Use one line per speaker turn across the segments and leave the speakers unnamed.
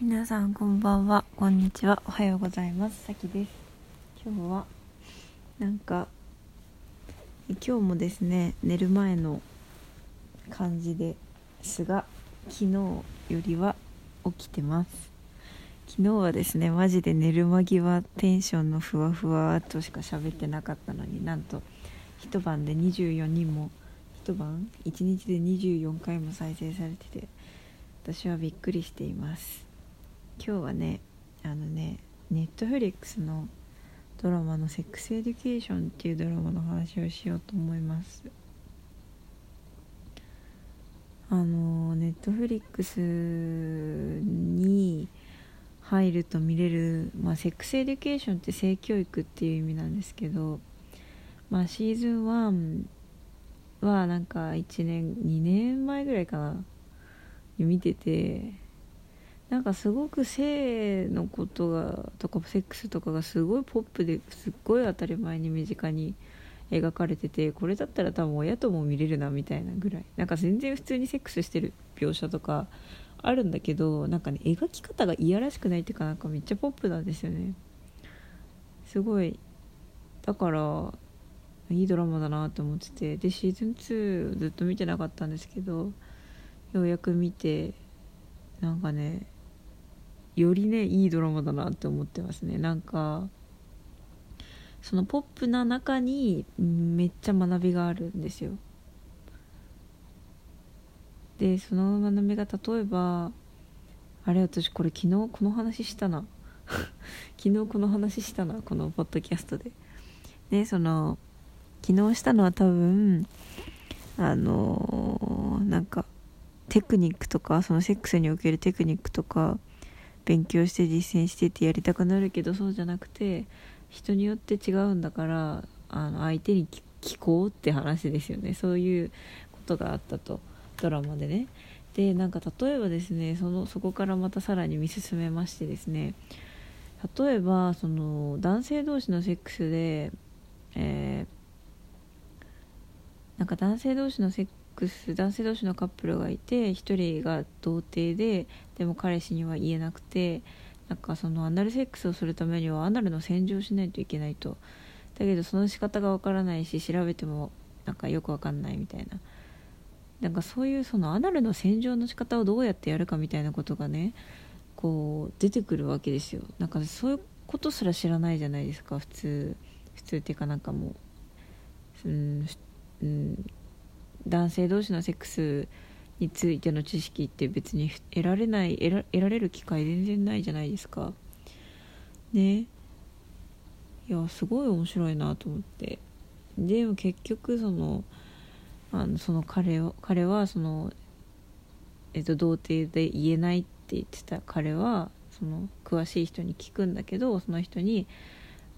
皆さんこんばんは。こんにちは。おはようございます。さきです。今日はなんか今日もですね寝る前の感じですが昨日よりは起きてます。昨日はですねマジで寝る間際テンションのふわふわとしか喋ってなかったのになんと一晩で24人も一晩？1日で24回も再生されてて私はびっくりしています。今日はねあのねネットフリックスのドラマの「セックスエデュケーション」っていうドラマの話をしようと思います。あの Netflix に入ると見れる、まあ、 Sex Education って性教育っていう意味なんですけど、まあ、シーズン1はなんか1年2年前ぐらいかな見ててなんかすごく性のことがとかセックスとかがすごいポップですっごい当たり前に身近に描かれててこれだったら多分親とも見れるなみたいなぐらい。なんか全然普通にセックスしてる描写とかあるんだけどなんかね描き方がいやらしくないっていうかなんかめっちゃポップなんですよね。すごい。だからいいドラマだなと思ってて。でシーズン2ずっと見てなかったんですけどようやく見てなんかねよりねいいドラマだなって思ってますね。なんかそのポップな中にめっちゃ学びがあるんですよ。でその学びが例えばあれ私これ 昨日この話したな。昨日この話したなこのポッドキャストで。でその昨日したのは多分あのー、なんかテクニックとかそのセックスにおけるテクニックとか勉強して実践してってやりたくなるけどそうじゃなくて人によって違うんだからあの相手に聞こうって話ですよね。そういうことがあったと。ドラマでね。でなんか例えばですねそのそこからまたさらに見進めましてですね。例えばその男性同士のセックスで、えー、なんか男性同士のセッックス男性同士のカップルがいて1人が童貞ででも彼氏には言えなくてなんかそのアナルセックスをするためにはアナルの洗浄しないといけないと。だけどその仕方がわからないし調べてもなんかよくわかんないみたいな。なんかそういうそのアナルの洗浄の仕方をどうやってやるかみたいなことがねこう出てくるわけですよ。なんかそういうことすら知らないじゃないですか普通。普通っていうかなんかもううん、うん、男性同士のセックスについての知識って別に得られない得ら得られる機会全然ないじゃないですか。ね。いやすごい面白いなと思って。でも結局そのあのその彼を彼はそのえっと童貞で言えないって言ってた彼はその詳しい人に聞くんだけどその人に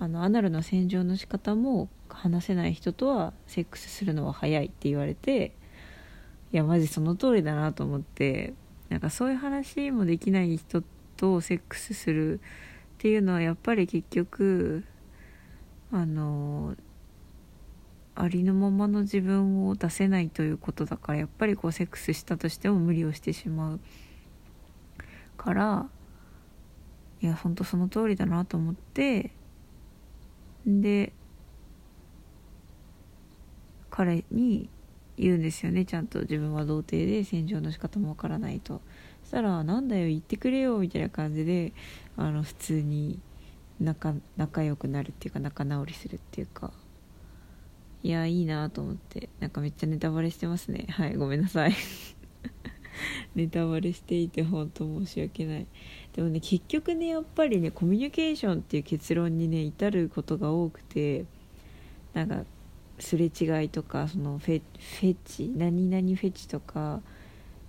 あのアナルの洗浄の仕方も話せない人とはセックスするのは早いって言われていやマジその通りだなと思ってなんかそういう話もできない人とセックスするっていうのはやっぱり結局あのありのままの自分を出せないということだからやっぱりこうセックスしたとしても無理をしてしまうからいやほんとその通りだなと思ってで彼に言うんですよね。ちゃんと自分は童貞で洗浄の仕方もわからないと。そしたら「なんだよ言ってくれよ」みたいな感じであの普通に仲仲良くなるっていうか仲直りするっていうか。いやいいなと思って。なんかめっちゃネタバレしてますね。はいごめんなさい。ネタバレしていて本当申し訳ない。でもね結局ねやっぱりねコミュニケーションっていう結論にね至ることが多くてなんかすれ違いとかそのフェフェチ何々フェチとか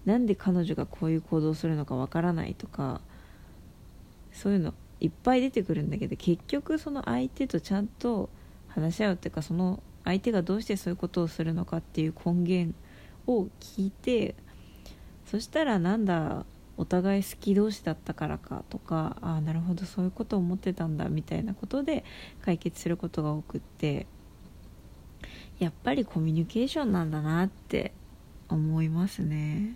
なんで彼女がこういう行動するのかわからないとかそういうのいっぱい出てくるんだけど結局その相手とちゃんと話し合うっていうかその相手がどうしてそういうことをするのかっていう根源を聞いてそしたらなんだお互い好き同士だったからかとかああなるほどそういうこと思ってたんだみたいなことで解決することが多くってやっぱりコミュニケーションなんだなって思いますね。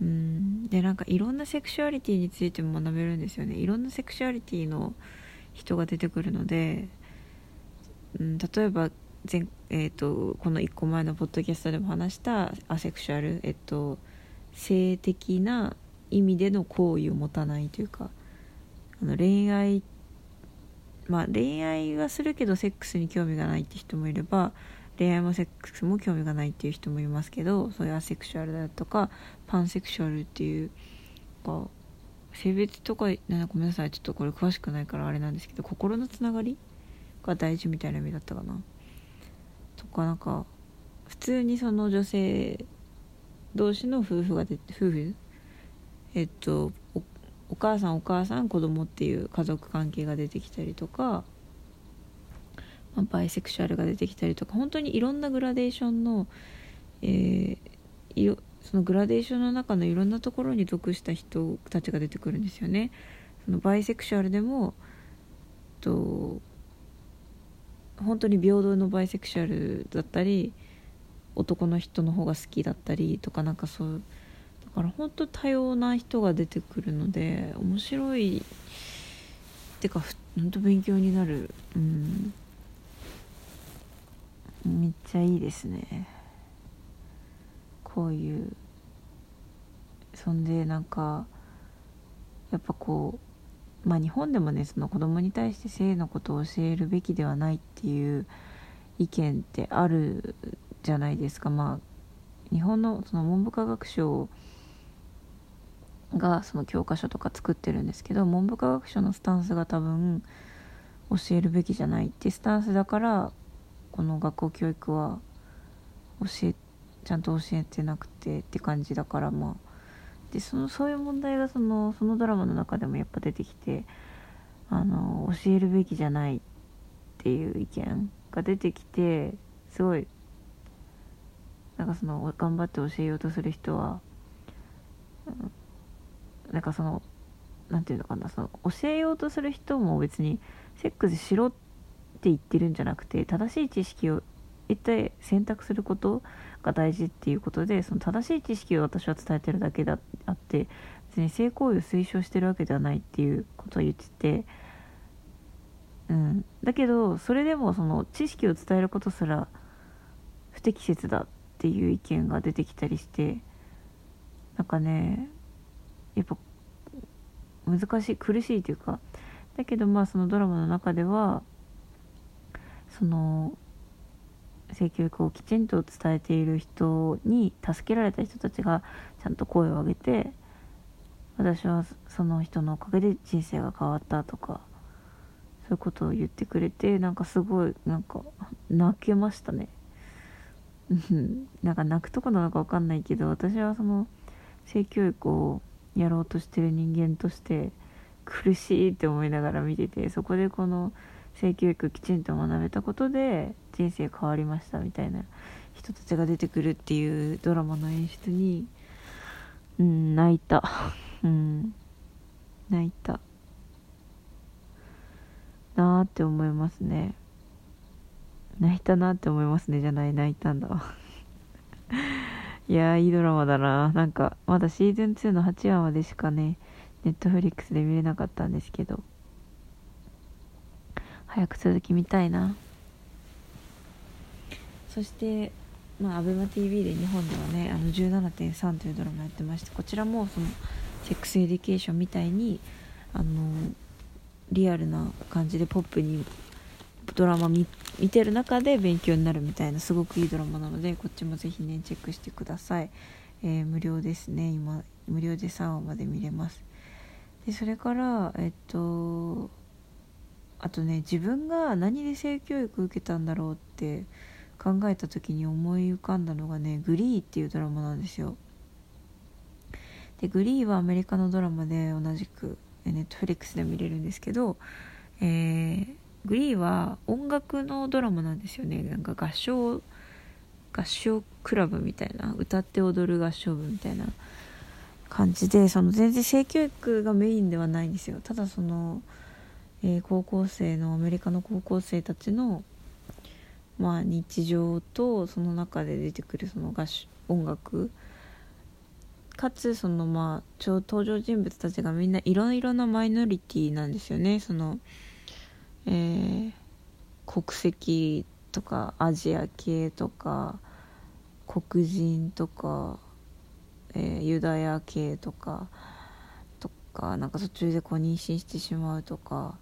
うん。でなんかいろんなセクシュアリティについても学べるんですよね。いろんなセクシュアリティの人が出てくるので、うん、例えば前、えーと、この1個前のポッドキャストでも話したアセクシュアル、えっと、性的な意味での好意を持たないというかあの恋愛まあ恋愛はするけどセックスに興味がないって人もいれば恋愛もセックスも興味がないっていう人もいますけどそういうアセクシュアルだとかパンセクシュアルっていうか性別とかなごめんなさいちょっとこれ詳しくないからあれなんですけど心のつながりが大事みたいな意味だったかな。とかなんか普通にその女性同士の夫婦が出て夫婦？えっとお母さんお母さん子供っていう家族関係が出てきたりとか、まあ、バイセクシュアルが出てきたりとか本当にいろんなグラデーションの、えー、そのグラデーションの中のいろんなところに属した人たちが出てくるんですよね。そのバイセクシュアルでもと本当に平等のバイセクシュアルだったり男の人の方が好きだったりとかなんかそうだから本当多様な人が出てくるので面白いってか本当勉強になる。うん。めっちゃいいですね。こういう。そんでなんかやっぱこうまあ日本でもねその子供に対して性のことを教えるべきではないっていう意見ってあるじゃないですか。まあ日本のその文部科学省がその教科書とか作ってるんですけど文部科学省のスタンスが多分教えるべきじゃないってスタンスだからこの学校教育は教えちゃんと教えてなくてって感じだからまあでそのそういう問題がそのそのドラマの中でもやっぱ出てきてあの教えるべきじゃないっていう意見が出てきてすごいなんかその頑張って教えようとする人は、なんかその何て言うのかなその教えようとする人も別にセックスしろって言ってるんじゃなくて正しい知識を一体選択することが大事っていうことでその正しい知識を私は伝えてるだけであって別に性行為を推奨してるわけではないっていうことを言ってて、うん、だけどそれでもその知識を伝えることすら不適切だっていう意見が出てきたりしてなんかねやっぱ難しい苦しいというか。だけどまあそのドラマの中ではその性教育をきちんと伝えている人に助けられた人たちがちゃんと声を上げて私はその人のおかげで人生が変わったとかそういうことを言ってくれてなんかすごいなんか泣けましたね。なんか泣くとこなのか分かんないけど私はその性教育をやろうとしてる人間として苦しいって思いながら見ててそこでこの性教育きちんと学べたことで人生変わりましたみたいな人たちが出てくるっていうドラマの演出にうん泣いた。うん。泣いた。なーって思いますね。泣いたなって思いますね。じゃない。泣いたんだわ。いやーいいドラマだな。なんかまだシーズン2の8話までしかねネットフリックスで見れなかったんですけど。早く続き見たいな。そしてまあ ABEMATV で日本ではねあの17.3というドラマやってましてこちらもその Sex Education みたいにあのリアルな感じでポップにドラマ見てる中で勉強になるみたいなすごくいいドラマなのでこっちもぜひねチェックしてください、えー、無料ですね。今無料で3話まで見れます。でそれからえっとあとね自分が何で性教育受けたんだろうって考えた時に思い浮かんだのがね「グリー」っていうドラマなんですよ。でグリーはアメリカのドラマで同じくネットフリックスで見れるんですけど、えー、グリーは音楽のドラマなんですよね。なんか合唱合唱クラブみたいな歌って踊る合唱部みたいな感じでその全然性教育がメインではないんですよ。ただその、えー、高校生のアメリカの高校生たちのまあ日常とその中で出てくるその合音楽。かつそのまあ登場人物たちがみんないろいろなマイノリティなんですよね。そのえー、国籍とかアジア系とか黒人とか、えー、ユダヤ系とかとかなんか途中でこう妊娠してしまうとか。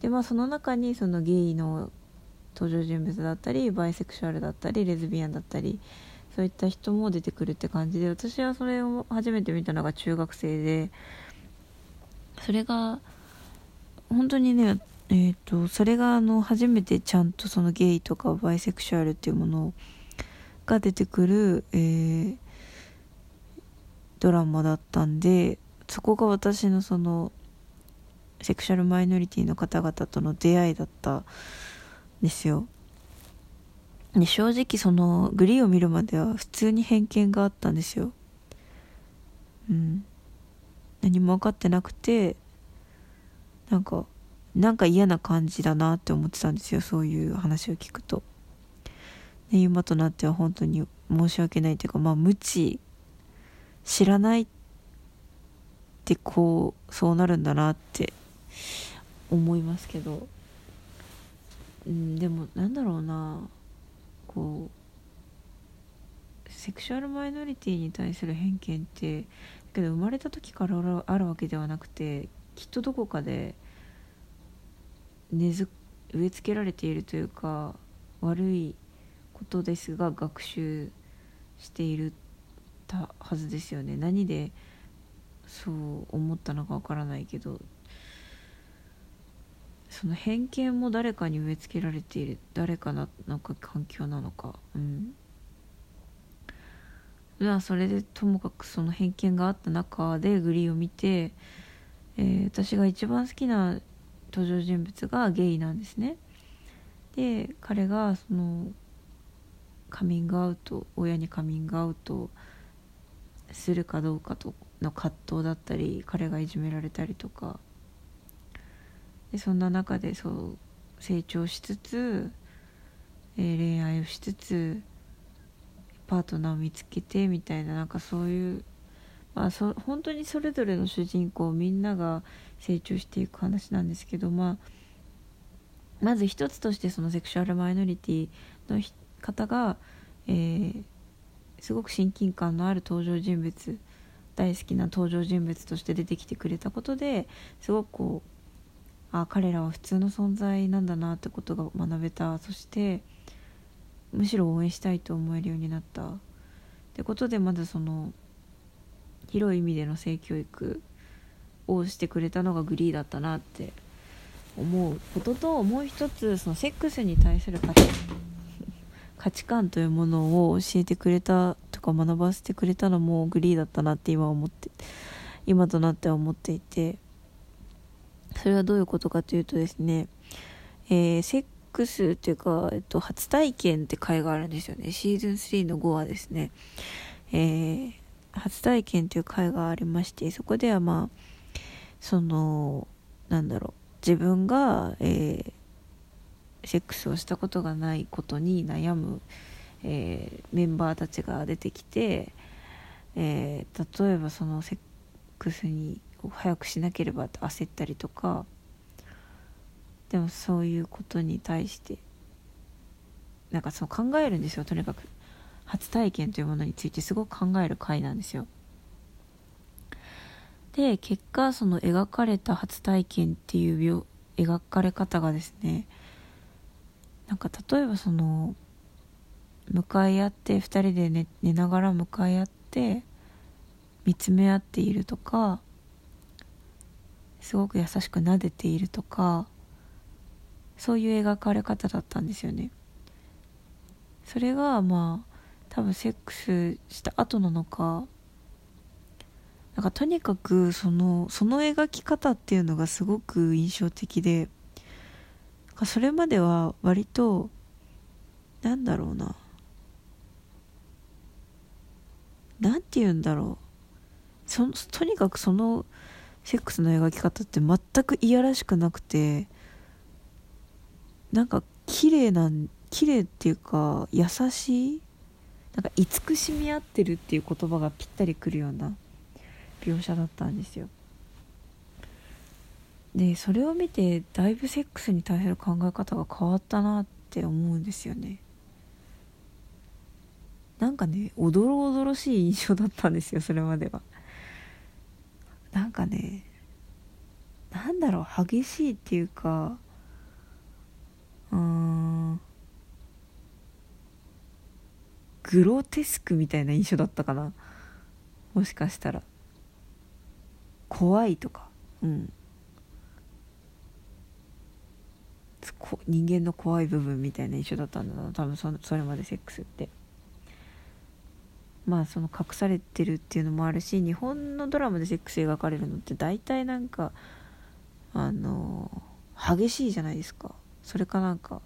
でまあその中にそのゲイの登場人物だったりバイセクシュアルだったりレズビアンだったりそういった人も出てくるって感じで私はそれを初めて見たのが中学生でそれが本当にねえーと、それがあの初めてちゃんとそのゲイとかバイセクシュアルっていうものが出てくる、えー、ドラマだったんでそこが私のそのセクシャルマイノリティの方々との出会いだったですよ。で正直そのグリーンを見るまでは普通に偏見があったんですよ。うん。何も分かってなくてなんかなんか嫌な感じだなって思ってたんですよそういう話を聞くと。ね、今となっては本当に申し訳ないというかまあ無知知らないってこうそうなるんだなって思いますけど、うん、でもなんだろうな。こうセクシュアルマイノリティに対する偏見ってけど生まれた時からあるわけではなくてきっとどこかで根づ植え付けられているというか悪いことですが学習しているたはずですよね。何でそう思ったのかわからないけど。その偏見も誰かに植え付けられている誰かなのか環境なのか。うん。まあそれでともかくその偏見があった中でグリーを見て、えー、私が一番好きな登場人物がゲイなんですね。で彼がそのカミングアウト親にカミングアウトするかどうかとの葛藤だったり彼がいじめられたりとか。でそんな中でそう成長しつつ、えー、恋愛をしつつパートナーを見つけてみたいななんかそういうまあ、そ本当にそれぞれの主人公みんなが成長していく話なんですけど、まあ、まず一つとしてそのセクシュアルマイノリティの方が、えー、すごく親近感のある登場人物大好きな登場人物として出てきてくれたことですごくこうあ彼らは普通の存在なんだなってことが学べた。そしてむしろ応援したいと思えるようになった。ってことでまずその広い意味での性教育をしてくれたのがグリーだったなって思うことともう一つそのセックスに対する価値価値観というものを教えてくれたとか学ばせてくれたのもグリーだったなって今思って今となっては思っていてそれはどういうことかというとですね、えー、セックスっていうか、えっと、初体験って回があるんですよね。シーズン3の5話ですね。えー、初体験という会がありましてそこではまあそのなんだろう。自分が、えー、セックスをしたことがないことに悩む、えー、メンバーたちが出てきて、えー、例えばそのセックスに早くしなければって焦ったりとかでもそういうことに対してなんかそう考えるんですよとにかく初体験というものについてすごく考える回なんですよ。で結果その描かれた初体験っていう描かれ方がですねなんか例えばその向かい合って2人で寝寝ながら向かい合って見つめ合っているとかすごく優しく撫でているとかそういう描かれ方だったんですよね。それがまあ多分セックスした後なのかなんかとにかくそのその描き方っていうのがすごく印象的でそれまでは割となんだろうななんて言うんだろうそとにかくそのセックスの描き方って全くいやらしくなくてなんか綺麗なん綺麗っていうか優しいなんか慈しみ合ってるっていう言葉がぴったりくるような描写だったんですよ。でそれを見てだいぶセックスに対する考え方が変わったなって思うんですよね。なんかねおどろおどろしい印象だったんですよそれまでは。なんかねなんだろう激しいっていうかうんグロテスクみたいな印象だったかな。もしかしたら。怖いとか。うん。人間の怖い部分みたいな印象だったんだな。多分そそれまでセックスって。まあその隠されてるっていうのもあるし日本のドラマでセックス描かれるのって大体なんかあの激しいじゃないですか。それかなんか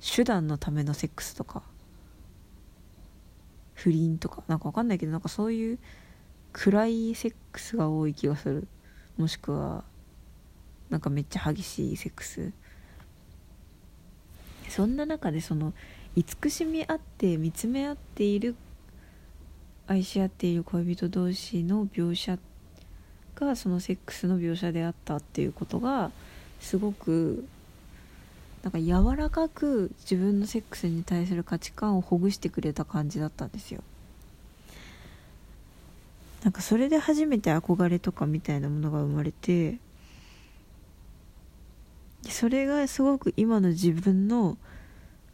手段のためのセックスとか不倫とかなんかわかんないけどなんかそういう暗いセックスが多い気がする。もしくはなんかめっちゃ激しいセックス。そんな中でその慈しみ合って見つめ合っている愛し合っている恋人同士の描写がそのセックスの描写であったっていうことがすごくなんか柔らかく自分のセックスに対する価値観をほぐしてくれた感じだったんですよ。なんかそれで初めて憧れとかみたいなものが生まれてそれがすごく今の自分の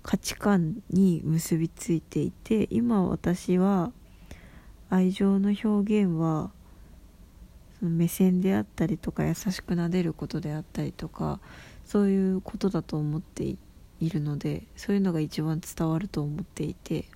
価値観に結びついていて今私は愛情の表現はその目線であったりとか優しくなでることであったりとかそういうことだと思っているのでそういうのが一番伝わると思っていて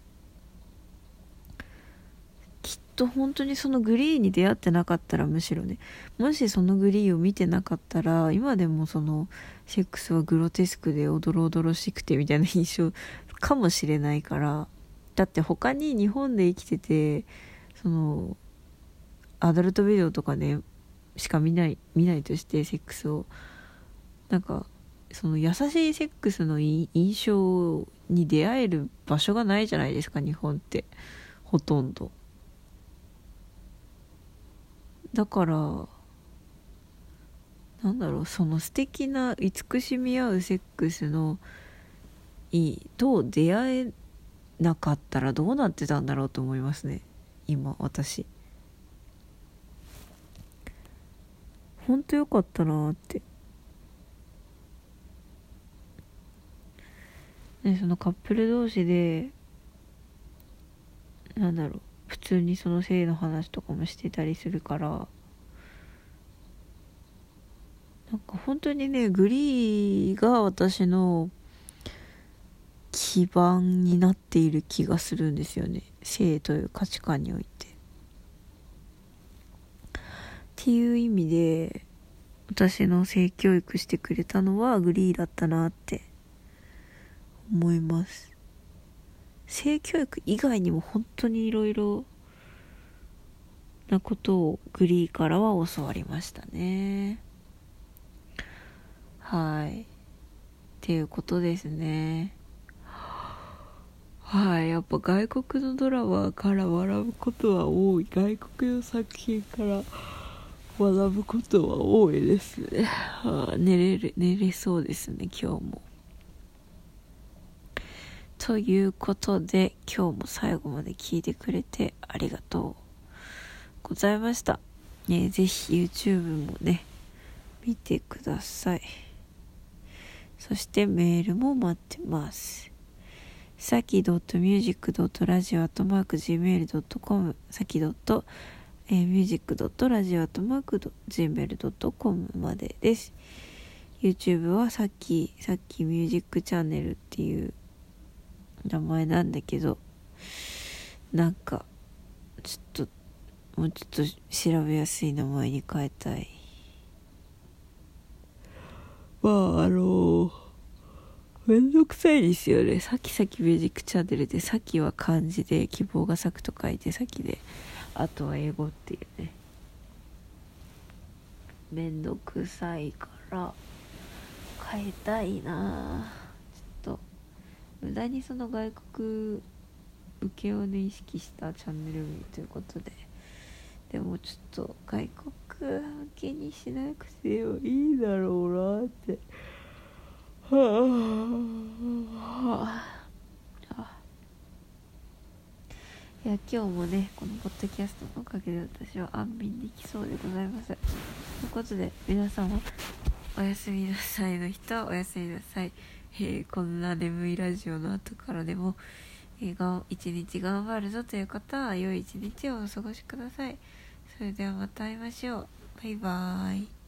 きっと本当にそのグリーンに出会ってなかったらむしろねもしそのグリーンを見てなかったら今でもそのセックスはグロテスクでおどろおどろしくてみたいな印象かもしれないからだって他に日本で生きててそのアダルトビデオとかねしか見ない見ないとしてセックスを。なんかその優しいセックスの印象に出会える場所がないじゃないですか日本って。ほとんど。だからなんだろうその素敵な慈しみ合うセックスのいいと出会えなかったらどうなってたんだろうと思いますね。今私。本当よかったなって。ねそのカップル同士でなんだろう。普通にその性の話とかもしてたりするからなんか本当にねグリーが私の基盤になっている気がするんですよね性という価値観において。っていう意味で私の性教育してくれたのはグリーだったなって思います性教育以外にも本当にいろいろなことをグリーからは教わりましたね。はい。っていうことですね。はい。やっぱ外国のドラマから学ぶことは多い。外国の作品から学ぶことは多いですね、寝れる寝れそうですね今日も。ということで今日も最後まで聞いてくれてありがとうございました。ね、ぜひ YouTube もね、見てください。そしてメールも待ってます。さき .music.radio.gmail.com さき .music.radio.gmail.com までです。YouTube はさっき、さっきミュージックチャンネルっていう名前なんだけどなんかちょっともうちょっと調べやすい名前に変えたい。まああのめんどくさいですよね。さきさきミュージックチャンネルでさきは漢字で希望が咲くと書いてさきであとは英語っていうね。めんどくさいから変えたいなあ無駄にその外国受けをね意識したチャンネル名ということででもちょっと外国向けにしなくてもいいだろうなって。はあ。いや今日もねこのポッドキャストのおかげで私は安眠できそうでございます。ということで皆様おやすみなさいの人おやすみなさい、えー、こんな眠いラジオの後からでも、えー、一日頑張るぞという方は良い一日をお過ごしください。それではまた会いましょう。バイバーイ。